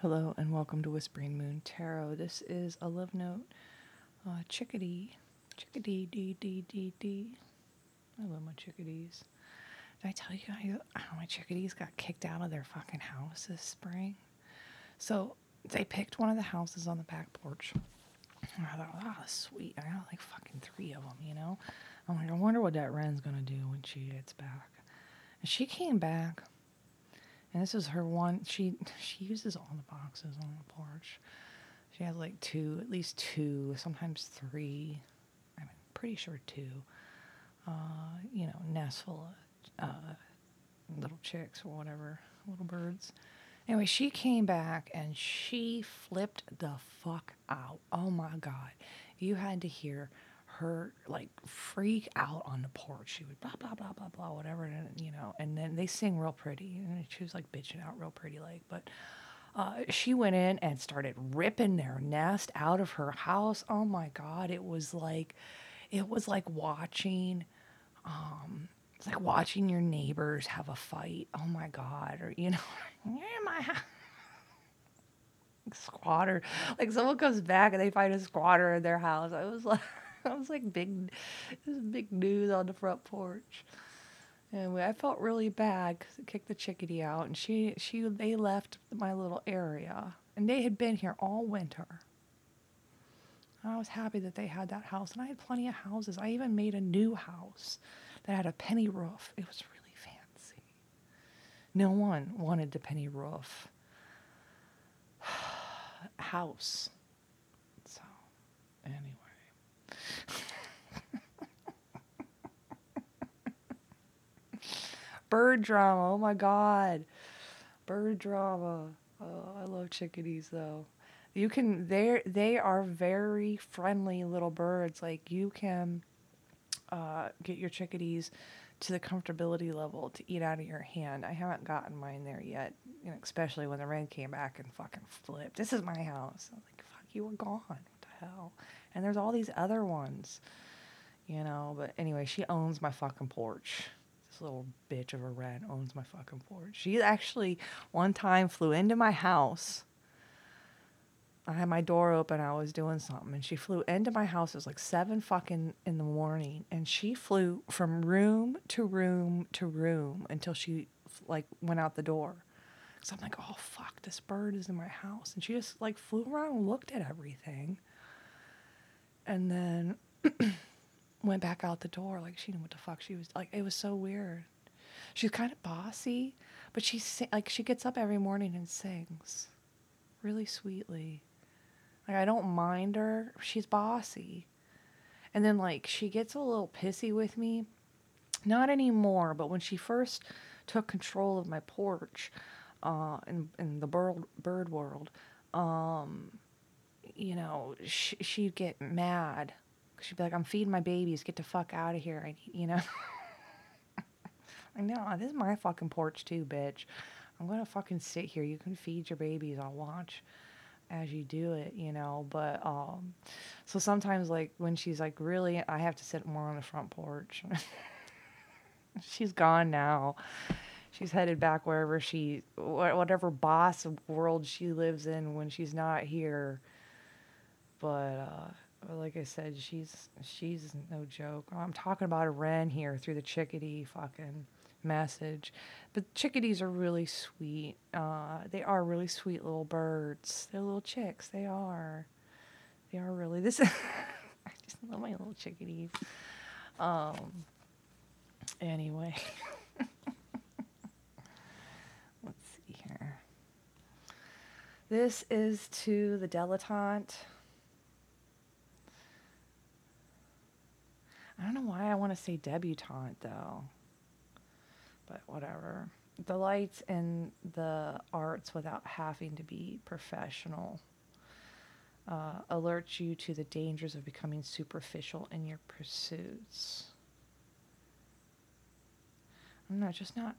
Hello and welcome to Whispering Moon Tarot. This is a love note. Uh, chickadee. Chickadee, dee, dee, dee, dee. I love my chickadees. Did I tell you how my chickadees got kicked out of their fucking house this spring? So they picked one of the houses on the back porch. And I thought, oh, sweet. I got like fucking three of them, you know? I'm like, I wonder what that wren's gonna do when she gets back. And she came back and this is her one. She she uses all the boxes on the porch. She has like two, at least two, sometimes three. I'm pretty sure two. Uh, you know, nest full of uh, little chicks or whatever, little birds. Anyway, she came back and she flipped the fuck out. Oh my god, you had to hear her like freak out on the porch. She would blah blah blah blah blah whatever, and you know. And then they sing real pretty, and she was like bitching out real pretty like. But uh, she went in and started ripping their nest out of her house. Oh my god, it was like, it was like watching. Um, it's like watching your neighbors have a fight. Oh my god, or you know, in my house squatter. Like someone comes back and they find a squatter in their house. I was like, I was like big, this is big news on the front porch. Anyway, I felt really bad because it kicked the chickadee out, and she, she, they left my little area, and they had been here all winter. I was happy that they had that house, and I had plenty of houses. I even made a new house that had a penny roof. It was really fancy. No one wanted the penny roof house. So, anyway. Bird drama. Oh my god. Bird drama. Oh, I love chickadees though. You can they they are very friendly little birds. Like you can uh, get your chickadees to the comfortability level to eat out of your hand. I haven't gotten mine there yet, you know, especially when the rain came back and fucking flipped. This is my house. I'm like, fuck, you were gone. Hell? And there's all these other ones, you know. But anyway, she owns my fucking porch. This little bitch of a rat owns my fucking porch. She actually one time flew into my house. I had my door open. I was doing something, and she flew into my house. It was like seven fucking in the morning, and she flew from room to room to room until she like went out the door. So I'm like, oh fuck, this bird is in my house, and she just like flew around and looked at everything and then went back out the door like she knew what the fuck she was like it was so weird. She's kind of bossy but she's like she gets up every morning and sings really sweetly. Like i don't mind her she's bossy. And then like she gets a little pissy with me not anymore but when she first took control of my porch uh, in, in the bird, bird world um, you know, sh- she'd get mad. She'd be like, I'm feeding my babies. Get the fuck out of here. I, you know? I know. This is my fucking porch, too, bitch. I'm going to fucking sit here. You can feed your babies. I'll watch as you do it, you know. But, um, so sometimes, like, when she's like, really, I have to sit more on the front porch. she's gone now she's headed back wherever she whatever boss world she lives in when she's not here but uh, like I said, she's she's no joke. I'm talking about a wren here through the chickadee fucking message. But chickadees are really sweet. Uh, they are really sweet little birds. They're little chicks. They are. They are really. This. I just love my little chickadees. Um. Anyway. Let's see here. This is to the dilettante. I don't know why I want to say debutante though. But whatever. The lights and the arts without having to be professional. Uh, alerts you to the dangers of becoming superficial in your pursuits. I'm not just not.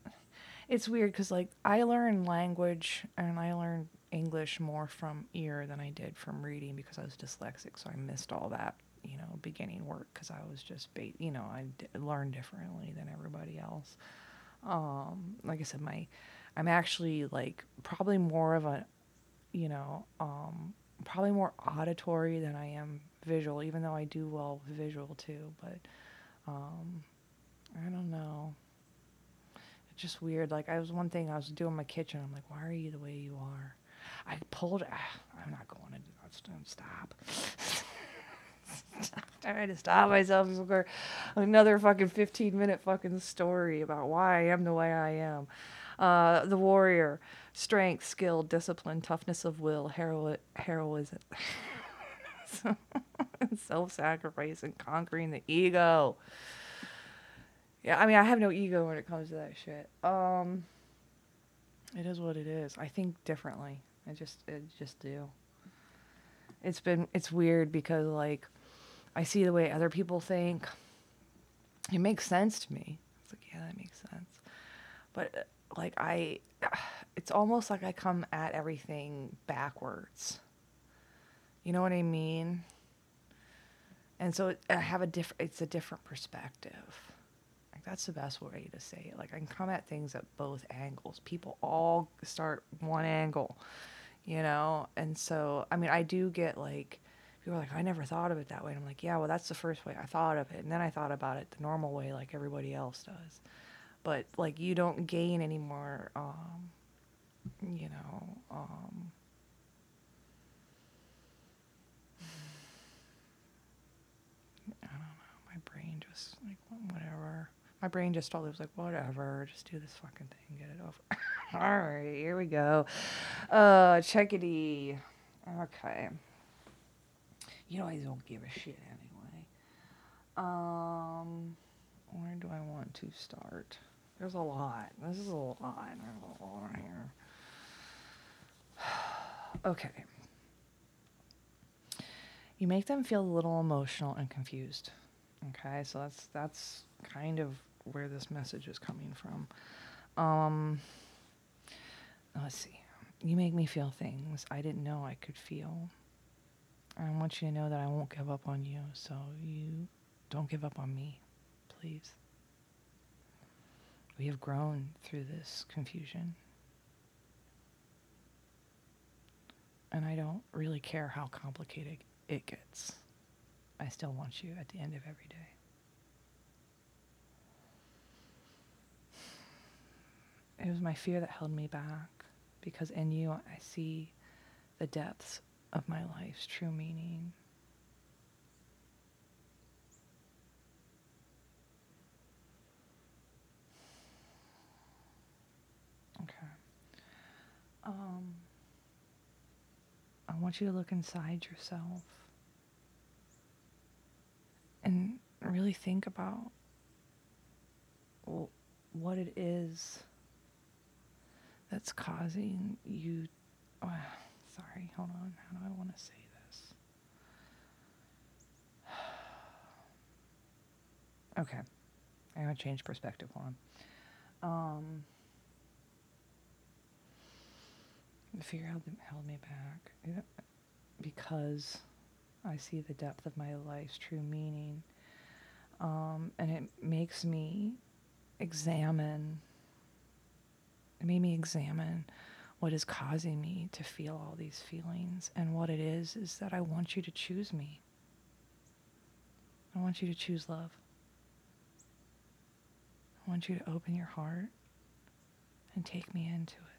It's weird because like I learn language and I learn English more from ear than I did from reading because I was dyslexic, so I missed all that you know, beginning work because I was just, ba- you know, I d- learned differently than everybody else. Um, like I said, my, I'm actually like probably more of a you know, um, probably more auditory than I am visual, even though I do well with visual too. But um, I don't know. It's just weird. Like I was one thing I was doing my kitchen. I'm like, why are you the way you are? I pulled. Ah, I'm not going to. Stop. Had to stop myself for another fucking 15 minute fucking story about why I am the way I am. Uh, the warrior, strength, skill, discipline, toughness of will, hero- heroism, self sacrifice, and conquering the ego. Yeah, I mean, I have no ego when it comes to that shit. Um, it is what it is. I think differently. I just, I just do. It's been, it's weird because like, I see the way other people think. It makes sense to me. It's like, yeah, that makes sense. But uh, like I it's almost like I come at everything backwards. You know what I mean? And so I have a different it's a different perspective. Like that's the best way to say it. Like I can come at things at both angles. People all start one angle, you know? And so I mean I do get like people are like, I never thought of it that way. And I'm like, yeah, well, that's the first way I thought of it. And then I thought about it the normal way, like everybody else does. But like, you don't gain any more, um, you know, um, I don't know. My brain just like whatever. My brain just totally was like, whatever, just do this fucking thing, get it over. All right, here we go. Uh, checkity. Okay. You know I don't give a shit anyway. Um, where do I want to start? There's a lot. This is a lot. There's a lot here. okay. You make them feel a little emotional and confused. Okay, so that's that's kind of where this message is coming from. Um, let's see. You make me feel things I didn't know I could feel. I want you to know that I won't give up on you, so you don't give up on me, please. We have grown through this confusion. And I don't really care how complicated it gets. I still want you at the end of every day. It was my fear that held me back because in you I see the depths of my life's true meaning. Okay. Um, I want you to look inside yourself and really think about what it is that's causing you. Oh, sorry, hold on. How do I want to say this? okay, I'm gonna change perspective on. Um, the fear held, held me back because I see the depth of my life's true meaning. Um, and it makes me examine, it made me examine what is causing me to feel all these feelings. And what it is, is that I want you to choose me. I want you to choose love. I want you to open your heart and take me into it.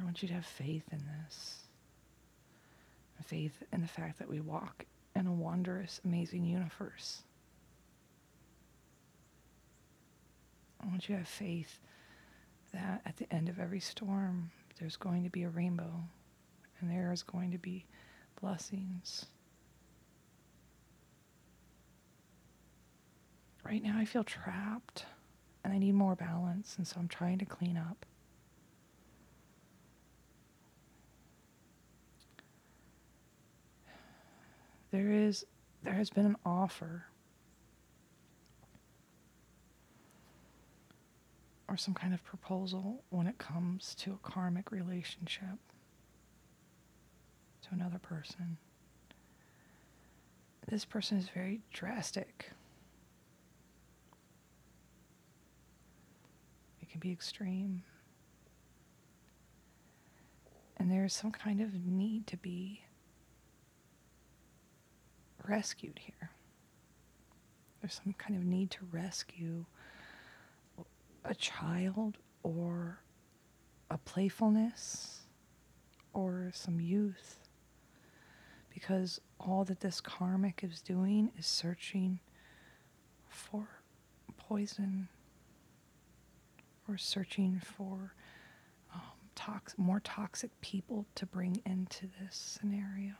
I want you to have faith in this. Faith in the fact that we walk in a wondrous, amazing universe. I want you to have faith that at the end of every storm, there's going to be a rainbow and there is going to be blessings. Right now, I feel trapped and I need more balance, and so I'm trying to clean up. there is there has been an offer or some kind of proposal when it comes to a karmic relationship to another person. This person is very drastic. It can be extreme. And there's some kind of need to be rescued here. There's some kind of need to rescue a child or a playfulness or some youth. Because all that this karmic is doing is searching for poison or searching for um, tox- more toxic people to bring into this scenario.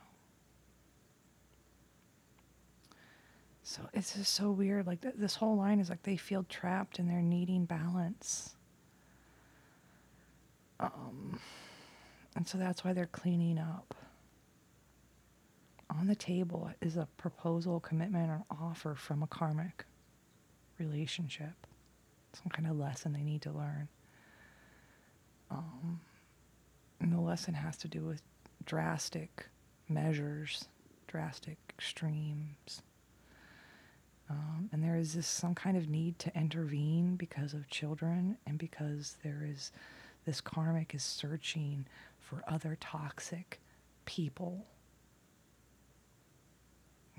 So it's just so weird. Like th- this whole line is like they feel trapped and they're needing balance. Um, and so that's why they're cleaning up. On the table is a proposal, commitment, or offer from a karmic relationship, some kind of lesson they need to learn. Um, and the lesson has to do with drastic measures, drastic extremes. Um, and there is this some kind of need to intervene because of children and because there is this karmic is searching for other toxic people.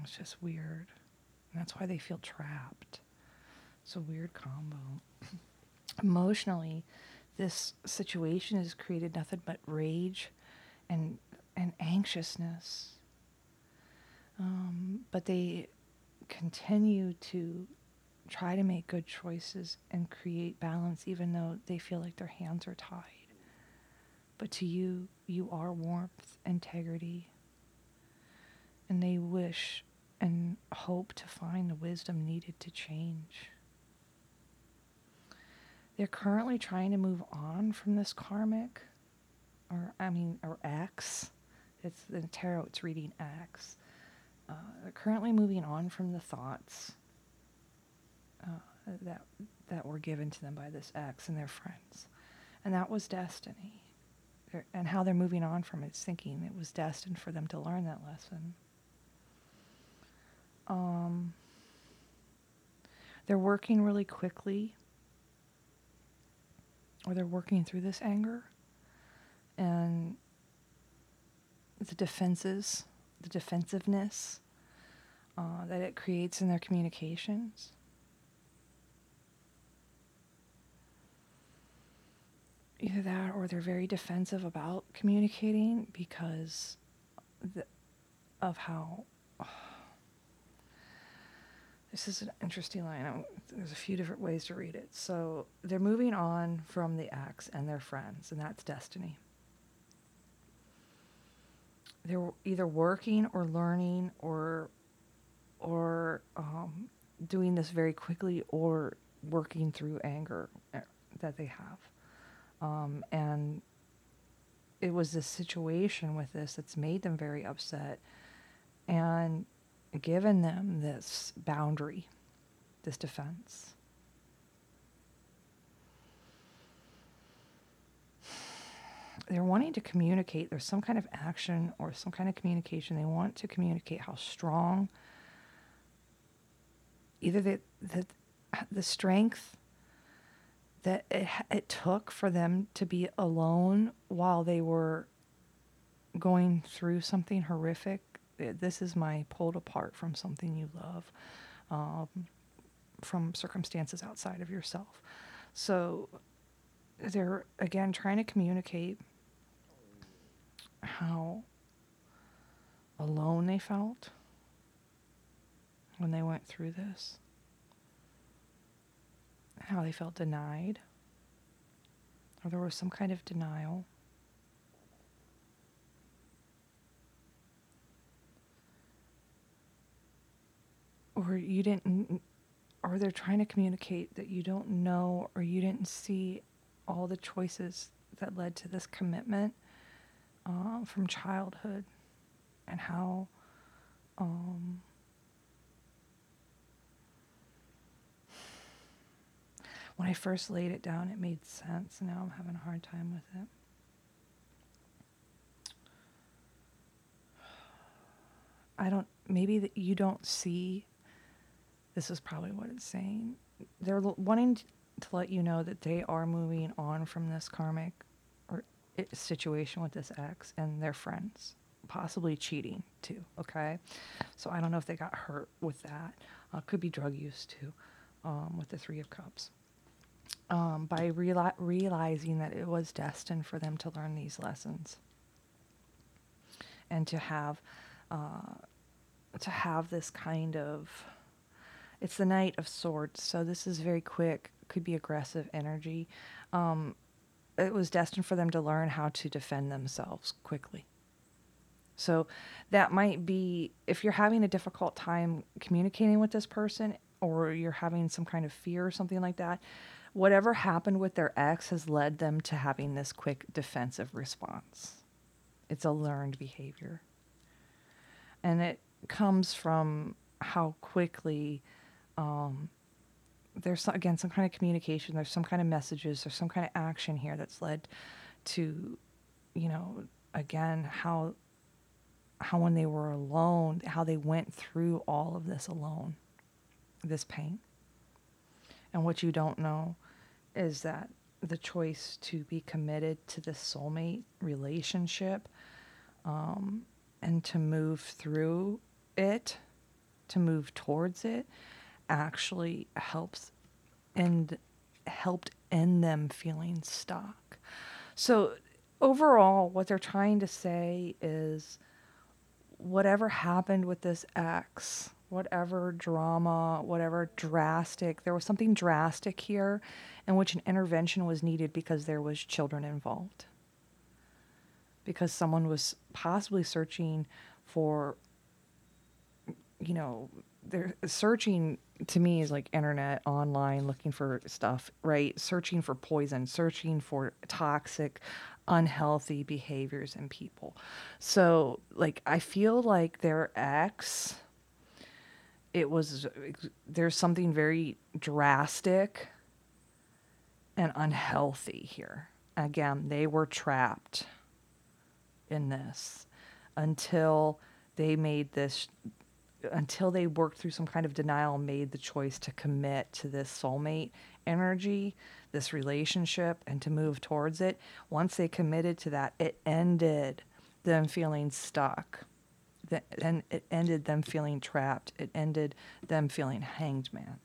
It's just weird. And that's why they feel trapped. It's a weird combo. Emotionally, this situation has created nothing but rage and and anxiousness. Um, but they continue to try to make good choices and create balance even though they feel like their hands are tied. But to you, you are warmth, integrity, and they wish and hope to find the wisdom needed to change. They're currently trying to move on from this karmic, or I mean, or X. It's in tarot. It's reading X uh, currently moving on from the thoughts uh, that that were given to them by this ex and their friends, and that was destiny. and how they're moving on from it thinking it was destined for them to learn that lesson. Um, they're working really quickly, or they're working through this anger, and the defenses the defensiveness uh, that it creates in their communications. Either that or they're very defensive about communicating because the, of how. Oh, this is an interesting line. I'm, there's a few different ways to read it. So they're moving on from the ex and their friends, and that's destiny they're either working or learning or or um, doing this very quickly or working through anger uh, that they have. Um, and it was this situation with this that's made them very upset and given them this boundary this defense they're wanting to communicate. There's some kind of action or some kind of communication. They want to communicate how strong either the the, the strength that it, it took for them to be alone while they were going through something horrific. This is my pulled apart from something you love, um, from circumstances outside of yourself. So they're again trying to communicate how alone they felt when they went through this, how they felt denied, or there was some kind of denial. Or you didn't, or they're trying to communicate that you don't know or you didn't see all the choices that led to this commitment uh, from childhood and how um, when I first laid it down, it made sense. Now I'm having a hard time with it. I don't, maybe that you don't see, this is probably what it's saying. They're wanting to let you know that they are moving on from this karmic situation with this ex and their friends, possibly cheating too. Okay, so I don't know if they got hurt with that. Uh, could be drug use too, um, with the Three of Cups. Um, by reali- realizing that it was destined for them to learn these lessons and to have uh, to have this kind of it's the knight of swords so this is very quick could be aggressive energy um, it was destined for them to learn how to defend themselves quickly. So that might be if you're having a difficult time communicating with this person or you're having some kind of fear or something like that whatever happened with their ex has led them to having this quick defensive response. It's a learned behavior. And it comes from how quickly um, there's some, again some kind of communication there's some kind of messages there's some kind of action here that's led to you know again how how when they were alone how they went through all of this alone this pain. And what you don't know is that the choice to be committed to this soulmate relationship um, and to move through it, to move towards it, actually helps and helped end them feeling stuck. So, overall, what they're trying to say is whatever happened with this ex, whatever drama, whatever drastic, there was something drastic here in which an intervention was needed because there was children involved. Because someone was possibly searching for you know, they're searching to me is like internet online looking for stuff, right? Searching for poison, searching for toxic, unhealthy behaviors in people. So, like, I feel like their ex, it was, there's something very drastic and unhealthy here. Again, they were trapped in this until they made this until they worked through some kind of denial made the choice to commit to this soulmate energy this relationship and to move towards it once they committed to that it ended them feeling stuck. And it ended them feeling trapped. It ended them feeling hanged man.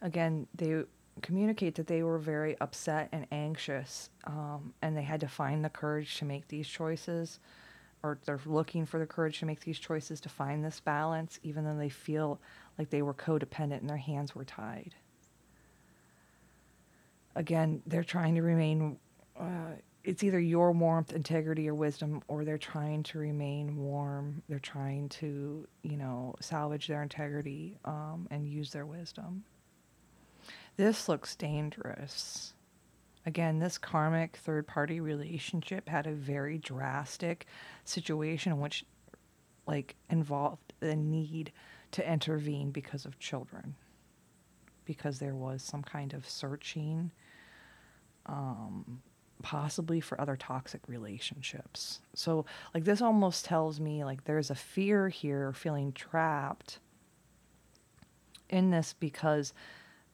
Again they communicate that they were very upset and anxious, um, and they had to find the courage to make these choices, or they're looking for the courage to make these choices to find this balance, even though they feel like they were codependent and their hands were tied. Again, they're trying to remain. Uh, it's either your warmth, integrity, or wisdom, or they're trying to remain warm. They're trying to, you know, salvage their integrity um, and use their wisdom. This looks dangerous. Again, this karmic third party relationship had a very drastic situation which, like, involved the need to intervene because of children, because there was some kind of searching, um, possibly for other toxic relationships. So, like, this almost tells me, like, there's a fear here, feeling trapped in this because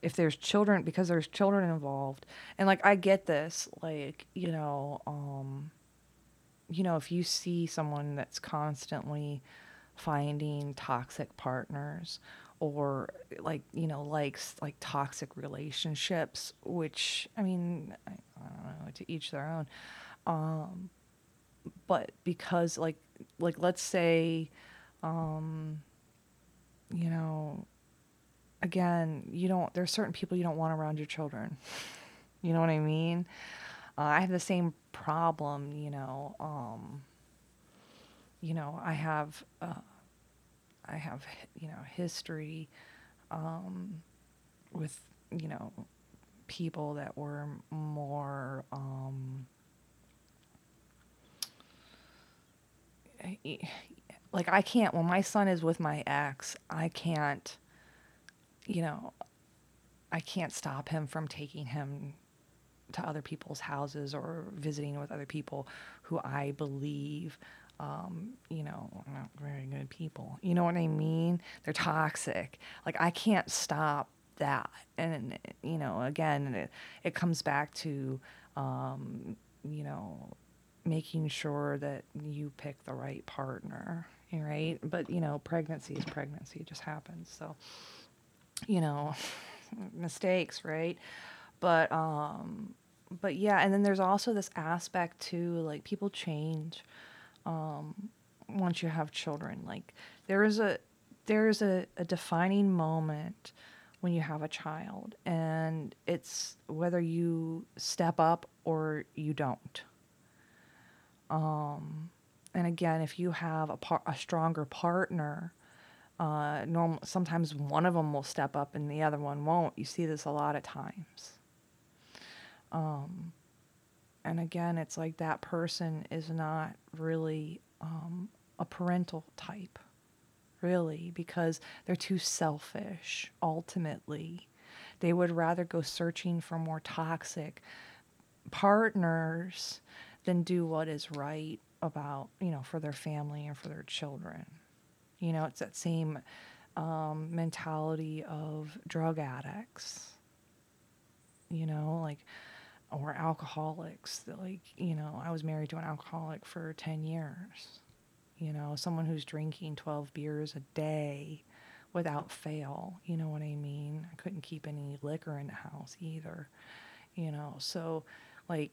if there's children because there's children involved. And like i get this like you know um you know if you see someone that's constantly finding toxic partners or like you know likes like toxic relationships which i mean i, I don't know to each their own. Um but because like like let's say um you know again, you don't, there's certain people you don't want around your children. you know what I mean? Uh, I have the same problem, you know. Um, you know, I have, uh, I have, you know, history um, with, you know, people that were more. Um, like I can't when my son is with my ex, I can't you know, I can't stop him from taking him to other people's houses or visiting with other people who I believe, um, you know, are not very good people. You know what I mean? They're toxic. Like, I can't stop that. And, you know, again, it, it comes back to, um, you know, making sure that you pick the right partner, right? But, you know, pregnancy is pregnancy, it just happens. So, you know, mistakes, right? But, um, but yeah, and then there's also this aspect too, like people change, um, once you have children. Like there is a, there's a, a defining moment when you have a child and it's whether you step up or you don't um, and again if you have a, par- a stronger partner uh, norm- sometimes one of them will step up and the other one won't you see this a lot of times um, and again it's like that person is not really um, a parental type really, because they're too selfish ultimately. They would rather go searching for more toxic partners than do what is right about, you know, for their family and for their children. You know, it's that same um, mentality of drug addicts, you know, like, or alcoholics. Like, you know, I was married to an alcoholic for 10 years you know, someone who's drinking 12 beers a day without fail, you know what I mean? I couldn't keep any liquor in the house either, you know. So, like,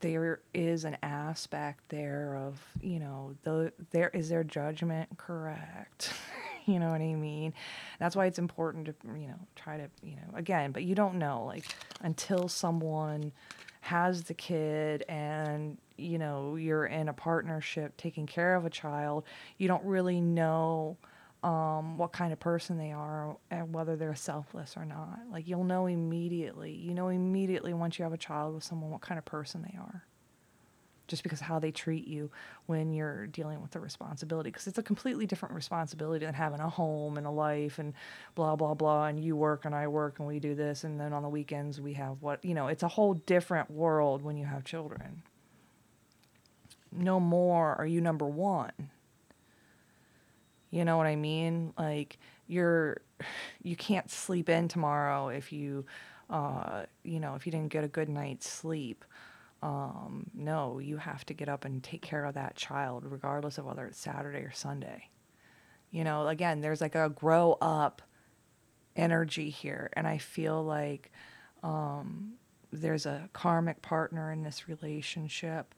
there is an aspect there of, you know, the there is their judgment correct? you know what I mean? That's why it's important to, you know, try to, you know, again, but you don't know like until someone has the kid and you know you're in a partnership taking care of a child you don't really know um, what kind of person they are and whether they're selfless or not. Like you'll know immediately you know immediately once you have a child with someone what kind of person they are. Just because how they treat you when you're dealing with the responsibility because it's a completely different responsibility than having a home and a life and blah blah blah and you work and I work and we do this and then on the weekends we have what you know it's a whole different world when you have children. No more are you number one. You know what I mean? Like you're you can't sleep in tomorrow if you uh, you know, if you didn't get a good night's sleep. Um, no, you have to get up and take care of that child, regardless of whether it's Saturday or Sunday. You know, again, there's like a grow up energy here. And I feel like um, there's a karmic partner in this relationship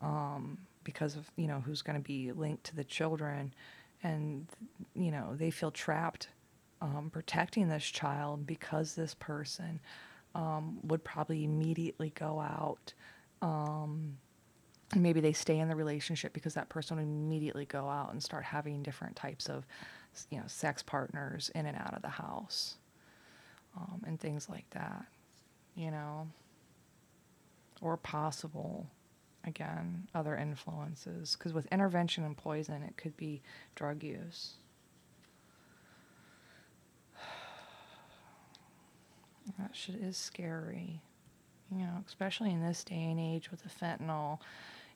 um, because of you know who's going to be linked to the children, and you know they feel trapped um, protecting this child because this person um, would probably immediately go out. Um, maybe they stay in the relationship because that person would immediately go out and start having different types of, you know, sex partners in and out of the house, um, and things like that, you know, or possible again, other influences. Because with intervention and poison, it could be drug use. That shit is scary. You know, especially in this day and age with the fentanyl.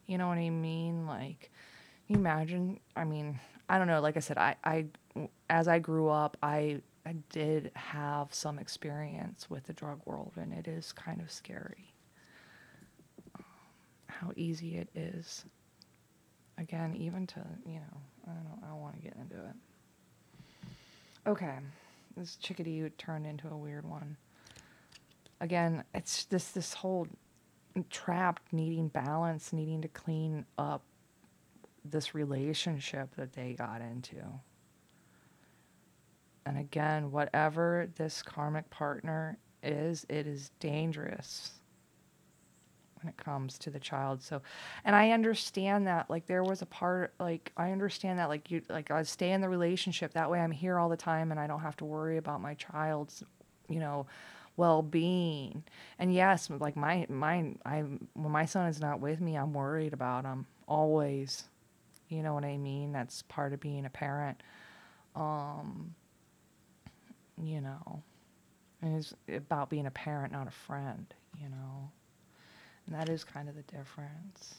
You know what I mean? Like, imagine? I mean, I don't know. Like I said, I, I as I grew up, I I did have some experience with the drug world, and it is kind of scary how easy it is. Again, even to, you know, I don't I don't want to get into it. Okay, this chickadee turned into a weird one. Again, it's this this whole trapped needing balance, needing to clean up this relationship that they got into. And again, whatever this karmic partner is, it is dangerous when it comes to the child. So, and I understand that like there was a part like I understand that like you like I stay in the relationship that way I'm here all the time and I don't have to worry about my child's you know well-being. And yes, like my my I when my son is not with me, I'm worried about him always. You know what I mean? That's part of being a parent. Um you know. And it's about being a parent, not a friend, you know. And that is kind of the difference.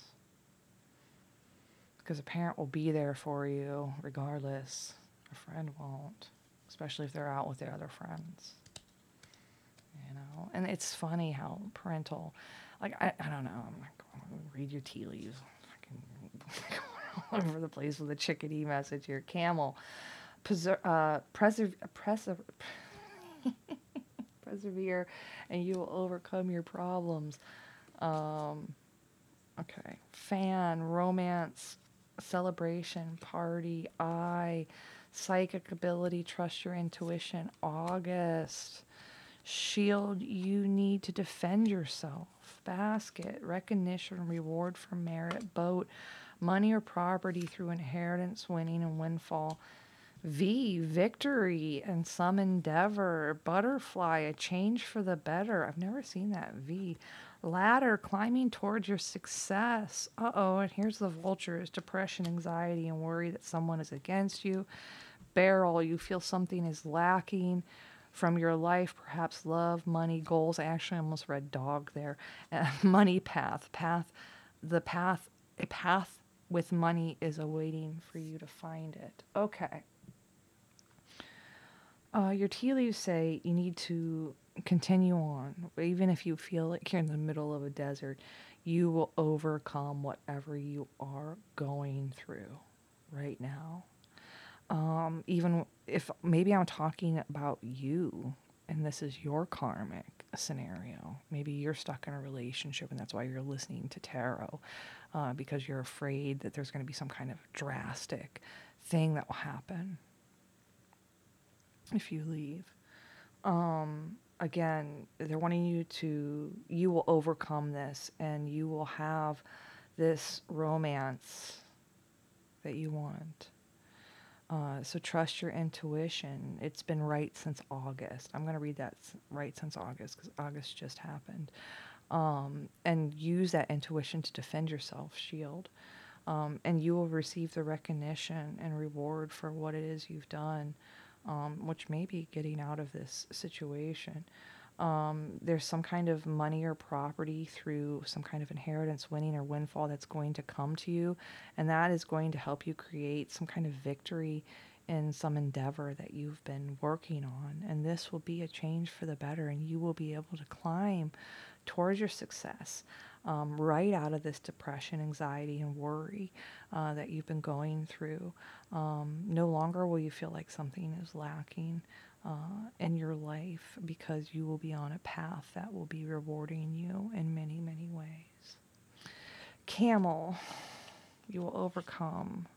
Because a parent will be there for you regardless. A friend won't, especially if they're out with their other friends. You know, and it's funny how parental, like I, I don't know. I'm like, read your tea leaves. Fucking all over the place with a chickadee message here. Camel, preser- uh, preserve, preserve, persevere, and you will overcome your problems. Um, okay, fan, romance, celebration, party, eye, psychic ability, trust your intuition. August, shield, you need to defend yourself. Basket, recognition, reward for merit. Boat, money or property through inheritance, winning, and windfall. V, victory and some endeavor. Butterfly, a change for the better. I've never seen that. V, ladder, climbing towards your success. Uh oh, and here's the vultures depression, anxiety, and worry that someone is against you. Barrel, you feel something is lacking from your life, perhaps love, money, goals. I actually almost read dog there. Money path, path, the path, a path with money is awaiting for you to find it. Okay. Uh, your tea leaves say you need to continue on. Even if you feel like you're in the middle of a desert, you will overcome whatever you are going through right now. Um, even if maybe I'm talking about you and this is your karmic scenario, maybe you're stuck in a relationship and that's why you're listening to tarot uh, because you're afraid that there's going to be some kind of drastic thing that will happen if you leave. Um, again, they're wanting you to, you will overcome this and you will have this romance that you want. Uh, so trust your intuition. It's been right since August. I'm going to read that right since August because August just happened. Um, and use that intuition to defend yourself, shield. Um, and you will receive the recognition and reward for what it is you've done um, which may be getting out of this situation. Um, there's some kind of money or property through some kind of inheritance, winning, or windfall that's going to come to you, and that is going to help you create some kind of victory in some endeavor that you've been working on. And this will be a change for the better, and you will be able to climb towards your success um, right out of this depression, anxiety, and worry uh, that you've been going through. Um, no longer will you feel like something is lacking uh, in your life because you will be on a path that will be rewarding you in many, many ways. Camel, you will overcome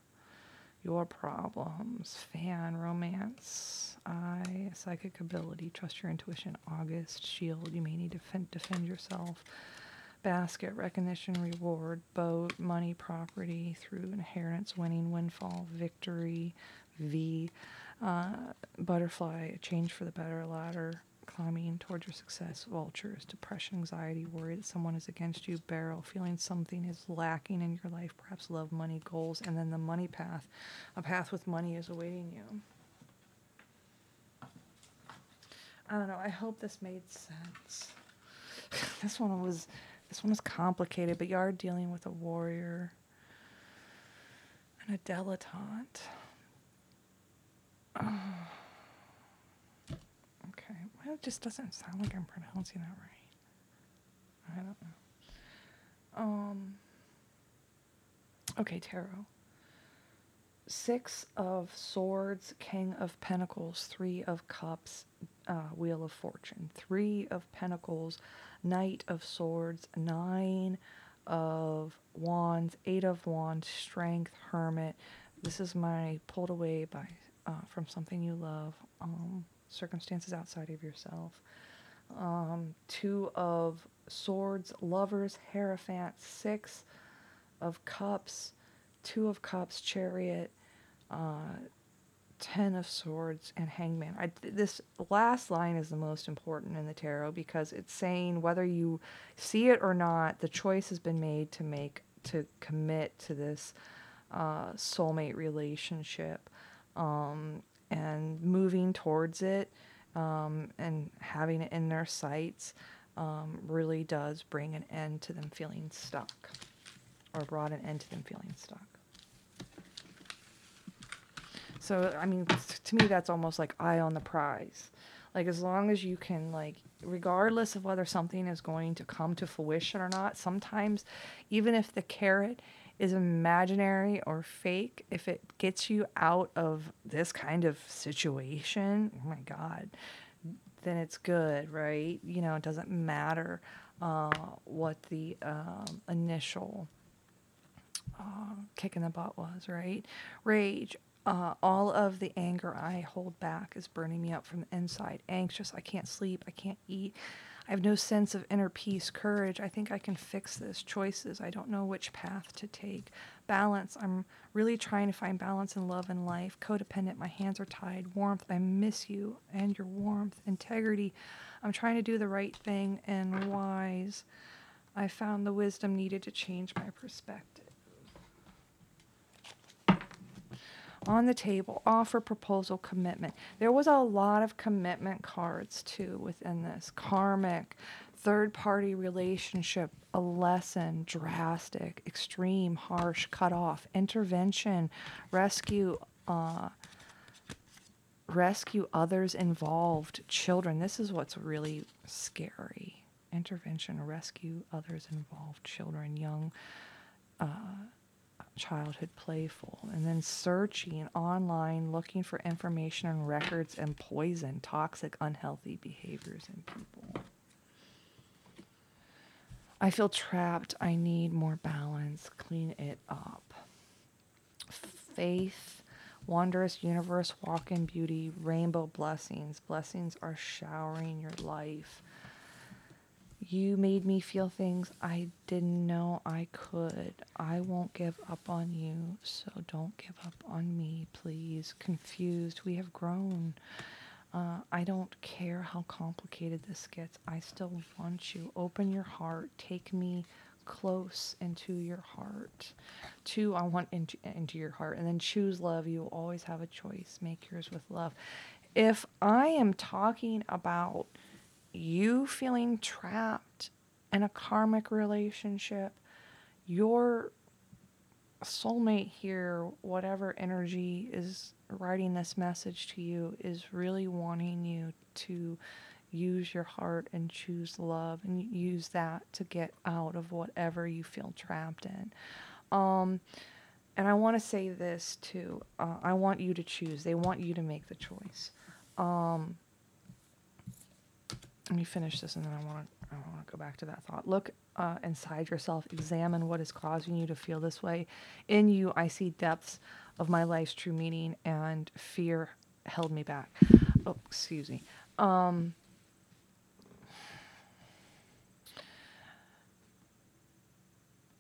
your problems. Fan, romance, eye, psychic ability, trust your intuition. August, shield, you may need to defend, defend yourself basket, recognition, reward, boat, money, property, through inheritance, winning, windfall, victory, V, uh, butterfly, a change for the better, ladder, climbing towards your success, vultures, depression, anxiety, worry that someone is against you, barrel, feeling something is lacking in your life, perhaps love, money, goals, and then the money path. A path with money is awaiting you. I don't know. I hope this made sense. this one was this one is complicated, but you are dealing with a warrior and a dilettante. Oh. Okay. Well, it just doesn't sound like I'm pronouncing that right. I don't know. Um. Okay, tarot. Six of Swords, King of Pentacles, Three of Cups, uh, Wheel of Fortune, Three of Pentacles, Knight of Swords, Nine of Wands, Eight of Wands, Strength, Hermit. This is my pulled away by uh, from something you love, um, circumstances outside of yourself. Um, two of Swords, Lovers, Hierophant, Six of Cups, Two of Cups, Chariot, uh, Ten of Swords and Hangman. I, this last line is the most important in the tarot because it's saying whether you see it or not, the choice has been made to make to commit to this uh, soulmate relationship um, and moving towards it um, and having it in their sights um, really does bring an end to them feeling stuck or brought an end to them feeling stuck. So, I mean, to me, that's almost like eye on the prize. Like as long as you can like regardless of whether something is going to come to fruition or not, sometimes even if the carrot is imaginary or fake, if it gets you out of this kind of situation, oh my God, then it's good, right? You know, it doesn't matter uh, what the um, initial uh, kick in the butt was, right? Rage. Uh, all of the anger I hold back is burning me up from the inside. Anxious. I can't sleep. I can't eat. I have no sense of inner peace, courage. I think I can fix this. Choices. I don't know which path to take. Balance. I'm really trying to find balance in love and life. Codependent. My hands are tied. Warmth. I miss you and your warmth. Integrity. I'm trying to do the right thing and wise. I found the wisdom needed to change my perspective. On the table, offer, proposal, commitment. There was a lot of commitment cards too within this karmic, third party relationship, a lesson, drastic, extreme, harsh, cut off, intervention, rescue, uh, rescue others involved, children. This is what's really scary. Intervention, rescue others involved, children, young. Uh, childhood playful and then searching online looking for information on records and poison toxic unhealthy behaviors in people. I feel trapped. I need more balance. Clean it up. Faith wondrous universe walk in beauty rainbow blessings. Blessings are showering your life you made me feel things I didn't know I could. I won't give up on you, so don't give up on me, please. Confused, we have grown. Uh, I don't care how complicated this gets. I still want you. Open your heart. Take me close into your heart. Two, I want into, into your heart. And then choose love. You always have a choice. Make yours with love. If I am talking about you feeling trapped in a karmic relationship, your soulmate here, whatever energy is writing this message to you, is really wanting you to use your heart and choose love and use that to get out of whatever you feel trapped in. Um, and I want to say this too. Uh, I want you to choose. They want you to make the choice. Um, let me finish this and then I want to I want to go back to that thought. Look uh, inside yourself. Examine what is causing you to feel this way. In you, I see depths of my life's true meaning, and fear held me back. Oh, excuse me. Um,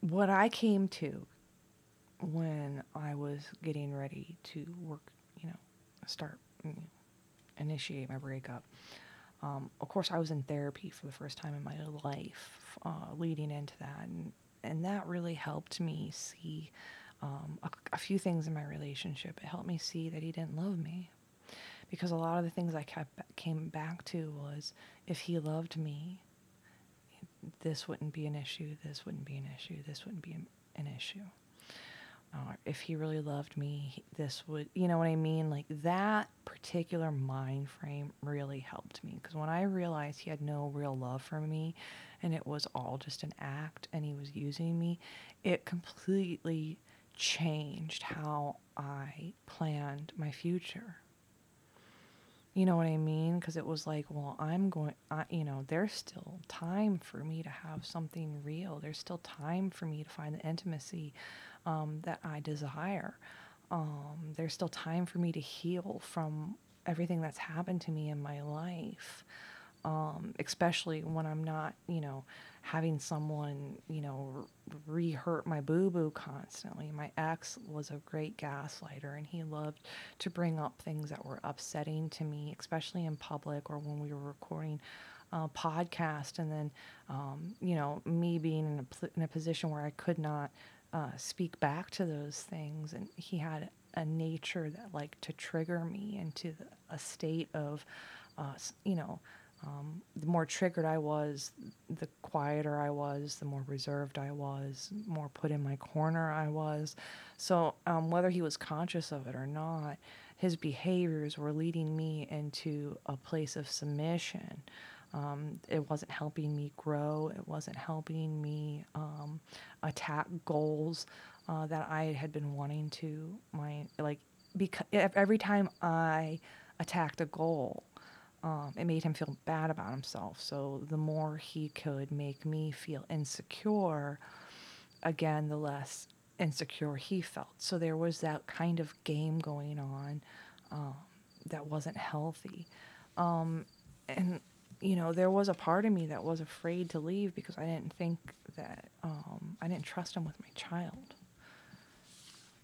what I came to when I was getting ready to work, you know, start, you know, initiate my breakup um, of course, I was in therapy for the first time in my life uh, leading into that, and and that really helped me see um, a, a, few things in my relationship. It helped me see that he didn't love me, because a lot of the things I kept came back to was if he loved me, this wouldn't be an issue. This wouldn't be an issue. This wouldn't be an issue uh, if he really loved me, this would, you know what I mean? Like that particular mind frame really helped me because when I realized he had no real love for me and it was all just an act and he was using me, it completely changed how I planned my future. You know what I mean? Because it was like, well, I'm going, I, you know, there's still time for me to have something real. There's still time for me to find the intimacy um, that I desire. Um, there's still time for me to heal from everything that's happened to me in my life, um, especially when I'm not, you know, having someone, you know, re hurt my boo boo constantly. My ex was a great gaslighter and he loved to bring up things that were upsetting to me, especially in public or when we were recording a podcast. And then, um, you know, me being in a, in a position where I could not uh, speak back to those things. And he had a nature that like to trigger me into the, a state of, uh, you know, um, the more triggered I was, the quieter I was, the more reserved I was, more put in my corner I was. So um, whether he was conscious of it or not, his behaviors were leading me into a place of submission. Um, it wasn't helping me grow. It wasn't helping me um, attack goals uh, that I had been wanting to. My like because every time I attacked a goal, um, it made him feel bad about himself. So the more he could make me feel insecure, again, the less insecure he felt. So there was that kind of game going on um, that wasn't healthy. Um, and, you know, there was a part of me that was afraid to leave because I didn't think that, um, I didn't trust him with my child.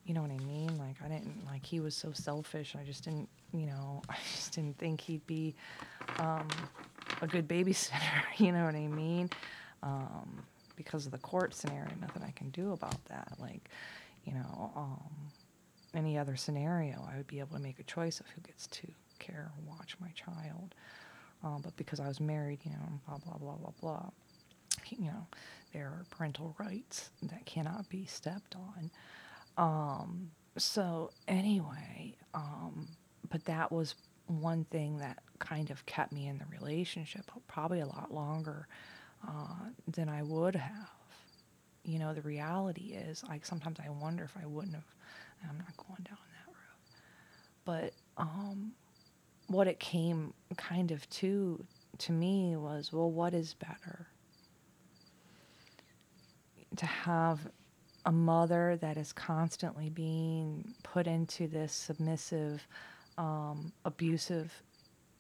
You know what I mean? Like, I didn't, like, he was so selfish. I just didn't, you know, I just didn't think he'd be um, a good babysitter. You know what I mean? Um, because of the court scenario, nothing I can do about that. Like, you know, um, any other scenario, I would be able to make a choice of who gets to care or watch my child. Um, but because I was married, you know, blah, blah, blah, blah, blah, you know, there are parental rights that cannot be stepped on. Um, so, anyway, um, but that was one thing that kind of kept me in the relationship probably a lot longer uh, than I would have. You know, the reality is, like, sometimes I wonder if I wouldn't have, I'm not going down that road. But um, what it came kind of to, to me was, well, what is better? To have a mother that is constantly being put into this submissive, um, abusive,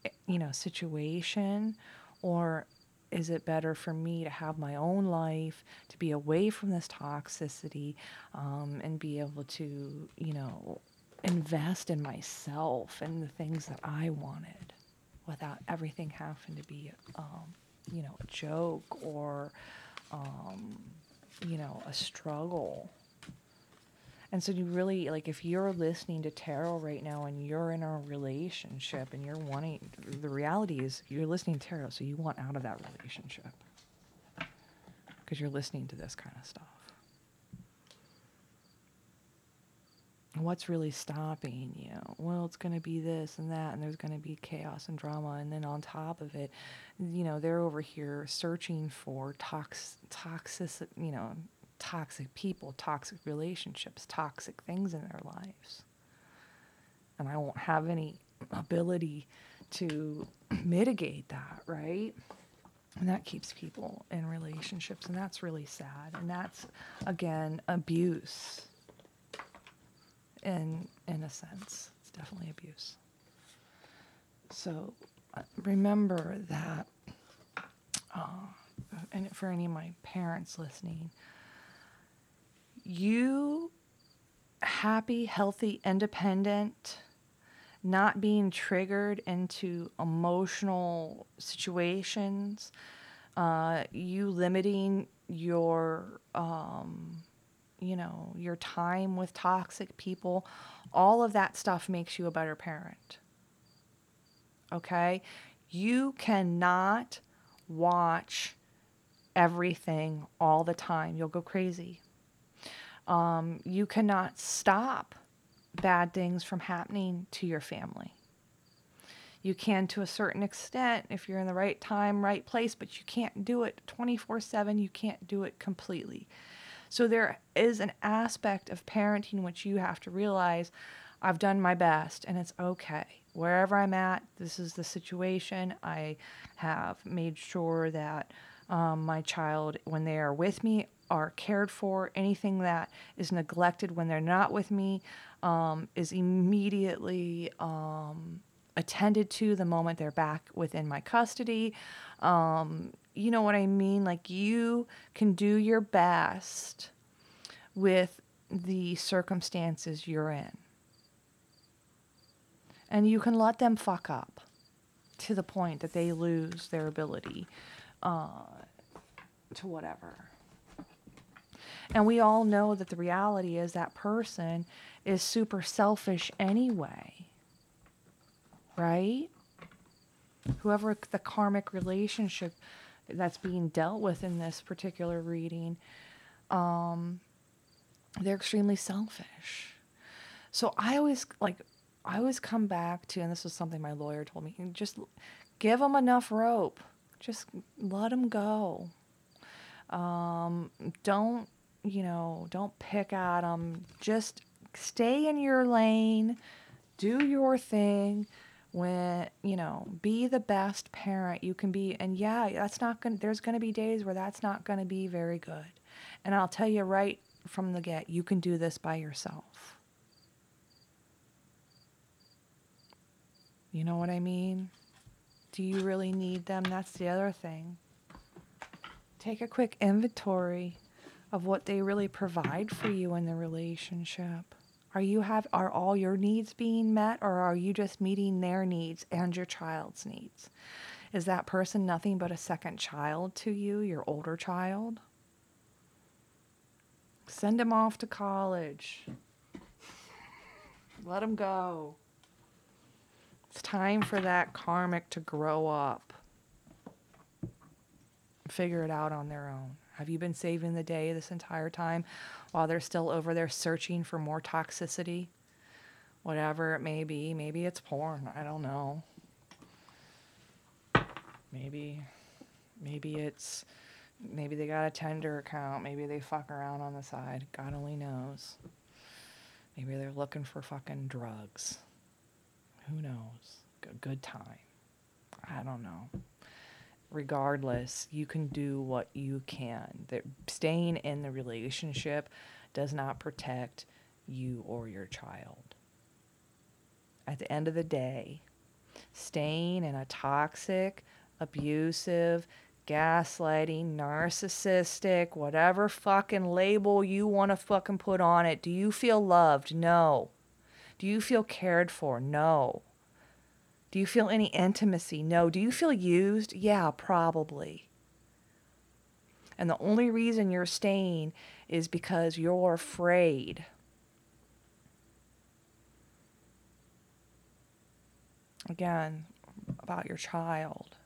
eh, you know, situation, or is it better for me to have my own life, to be away from this toxicity, um, and be able to, you know, invest in myself and the things that I wanted without everything having to be, um, you know, a joke or, um, you know, a struggle. And so you really like if you're listening to tarot right now and you're in a relationship and you're wanting the reality is you're listening to tarot so you want out of that relationship. Because you're listening to this kind of stuff. What's really stopping you? Well, it's going to be this and that, and there's going to be chaos and drama. And then on top of it, you know, they're over here searching for tox, toxic, you know, toxic people, toxic relationships, toxic things in their lives. And I won't have any ability to mitigate that, right? And that keeps people in relationships, and that's really sad. And that's, again, abuse in, in a sense. It's definitely abuse. So uh, remember that, uh, and for any of my parents listening, you happy, healthy, independent, not being triggered into emotional situations, uh, you limiting your, um, you know, your time with toxic people, all of that stuff makes you a better parent. Okay? You cannot watch everything all the time. You'll go crazy. Um, you cannot stop bad things from happening to your family. You can to a certain extent if you're in the right time, right place, but you can't do it 24 7. You can't do it completely. So there is an aspect of parenting which you have to realize I've done my best and it's okay. Wherever I'm at, this is the situation. I have made sure that um, my child, when they are with me, are cared for. Anything that is neglected when they're not with me um, is immediately um, attended to the moment they're back within my custody. Um, you know what I mean? Like you can do your best with the circumstances you're in. And you can let them fuck up to the point that they lose their ability uh, to whatever. And we all know that the reality is that person is super selfish anyway. Right? Whoever the karmic relationship that's being dealt with in this particular reading, um, they're extremely selfish. So I always like I always come back to, and this was something my lawyer told me, just give them enough rope. Just let them go. Um, don't, you know, don't pick at them. Just stay in your lane, do your thing. When, you know, be the best parent you can be. And yeah, that's not going to, there's going to be days where that's not going to be very good. And I'll tell you right from the get, you can do this by yourself. You know what I mean? Do you really need them? That's the other thing. Take a quick inventory of what they really provide for you in the relationship. Are you have are all your needs being met or are you just meeting their needs and your child's needs? Is that person nothing but a second child to you, your older child? Send him off to college. Let him go. It's time for that karmic to grow up. Figure it out on their own. Have you been saving the day this entire time while they're still over there searching for more toxicity? Whatever it may be. Maybe it's porn. I don't know. Maybe maybe it's maybe they got a Tinder account. Maybe they fuck around on the side. God only knows. Maybe they're looking for fucking drugs. Who knows? A good time. I don't know. Regardless, you can do what you can. That staying in the relationship does not protect you or your child. At the end of the day, staying in a toxic, abusive, gaslighting, narcissistic, whatever fucking label you want to fucking put on it. Do you feel loved? No. Do you feel cared for? No. Do you feel any intimacy? No. Do you feel used? Yeah, probably. And the only reason you're staying is because you're afraid. Again, about your child.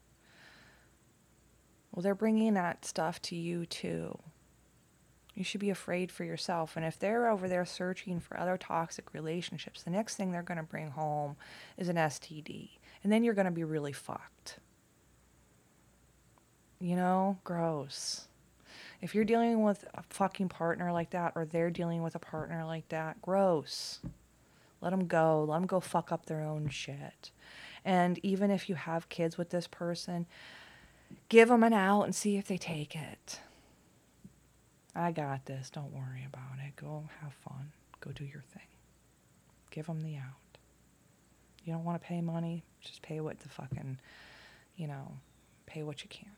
Well, they're bringing that stuff to you too. You should be afraid for yourself. And if they're over there searching for other toxic relationships, the next thing they're going to bring home is an STD. And then you're going to be really fucked. You know, gross. If you're dealing with a fucking partner like that, or they're dealing with a partner like that, gross. Let them go. Let them go fuck up their own shit. And even if you have kids with this person, give them an out and see if they take it. I got this. Don't worry about it. Go have fun. Go do your thing. Give them the out. You don't want to pay money? Just pay what the fucking, you know, pay what you can.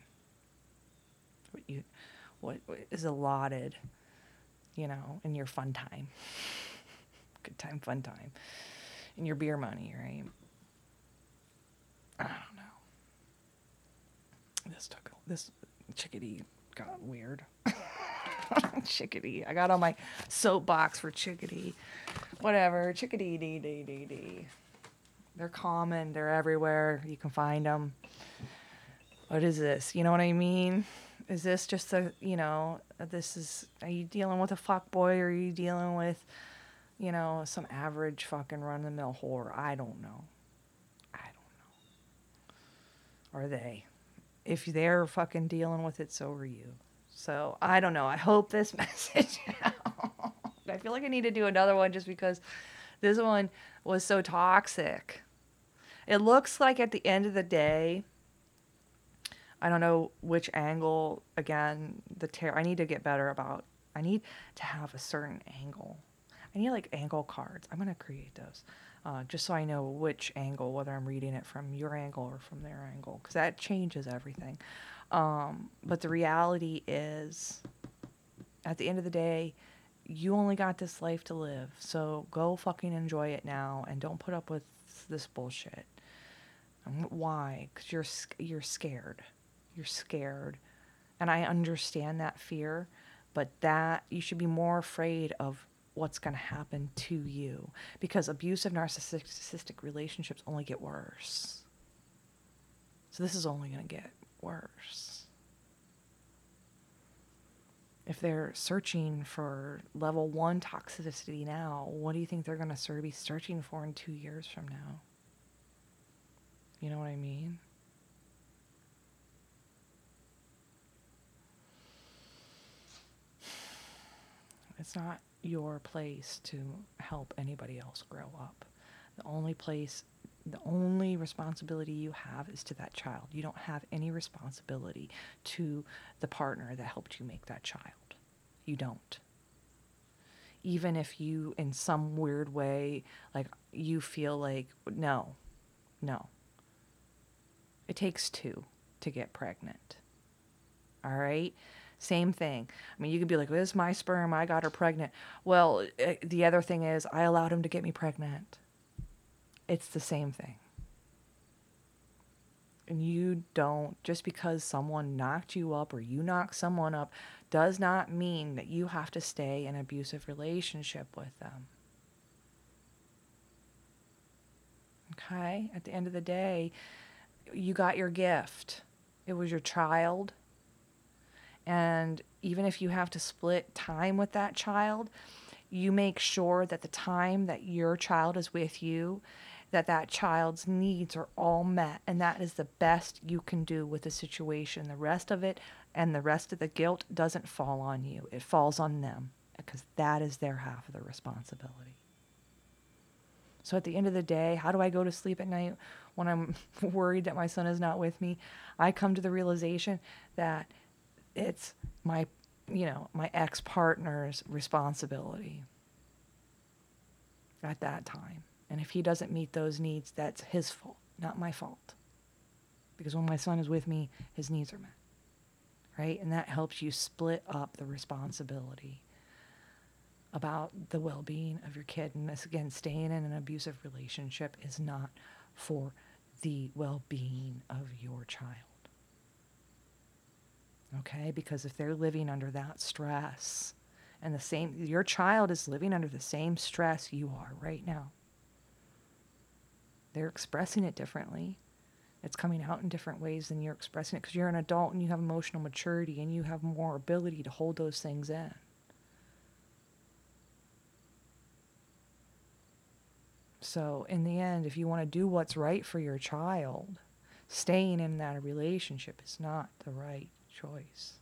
What you, what, is allotted, you know, in your fun time. Good time, fun time. In your beer money, right? I don't know. This took this chickadee got weird. chickadee. I got on my soapbox for chickadee. Whatever. Chickadee dee dee dee dee. They're common. They're everywhere. You can find them. What is this? You know what I mean? Is this just a you know? Uh, this is. Are you dealing with a fuck boy? Or are you dealing with, you know, some average fucking run of the mill whore? I don't know. I don't know. Are they? if they're fucking dealing with it, so are you. So I don't know. I hope this message I feel like I need to do another one just because this one was so toxic. It looks like at the end of the day, I don't know which angle again the tear I need to get better about I need to have a certain angle. I need like angle cards. I'm gonna create those uh, just so I know which angle, whether I'm reading it from your angle or from their angle, because that changes everything. Um, but the reality is, at the end of the day, you only got this life to live. So go fucking enjoy it now and don't put up with this bullshit. Why? Because you're you're scared. You're scared, and I understand that fear, but that you should be more afraid of what's going to happen to you because abusive narcissistic relationships only get worse. So this is only going to get worse. if they're searching for level one toxicity now, what do you think they're going to be searching for in two years from now? You know what I mean? It's not your place to help anybody else grow up. The only place, the only responsibility you have is to that child. You don't have any responsibility to the partner that helped you make that child. You don't. Even if you, in some weird way, like you feel like, no, no. It takes two to get pregnant. All right? Same thing. I mean, you could be like, well, this is my sperm. I got her pregnant. Well, eh, the other thing is, I allowed him to get me pregnant. It's the same thing. And you don't, just because someone knocked you up or you knocked someone up, does not mean that you have to stay in an abusive relationship with them. Okay? At the end of the day, you got your gift. It was your child. And even if you have to split time with that child, you make sure that the time that your child is with you, that that child's needs are all met. And that is the best you can do with the situation. The rest of it and the rest of the guilt doesn't fall on you, it falls on them because that is their half of the responsibility. So at the end of the day, how do I go to sleep at night when I'm worried that my son is not with me? I come to the realization that it's my you know my ex-partner's responsibility at that time. And if he doesn't meet those needs that's his fault not my fault. Because when my son is with me his needs are met right? And that helps you split up the responsibility about the well-being of your kid and this again staying in an abusive relationship is not for the well-being of your child Okay? Because if they're living under that stress and the same, your child is living under the same stress you are right now. They're expressing it differently. It's coming out in different ways than you're expressing it because you're an adult and you have emotional maturity and you have more ability to hold those things in. So, in the end, if you want to do what's right for your child, staying in that relationship is not the right choice.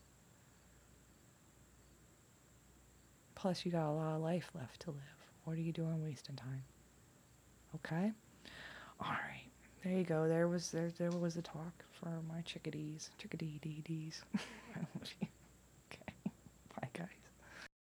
Plus, you got a lot of life left to live. What are you doing wasting time? Okay? All right. There you go. There was there there was the talk for my chickadees. Chickadee dee dees.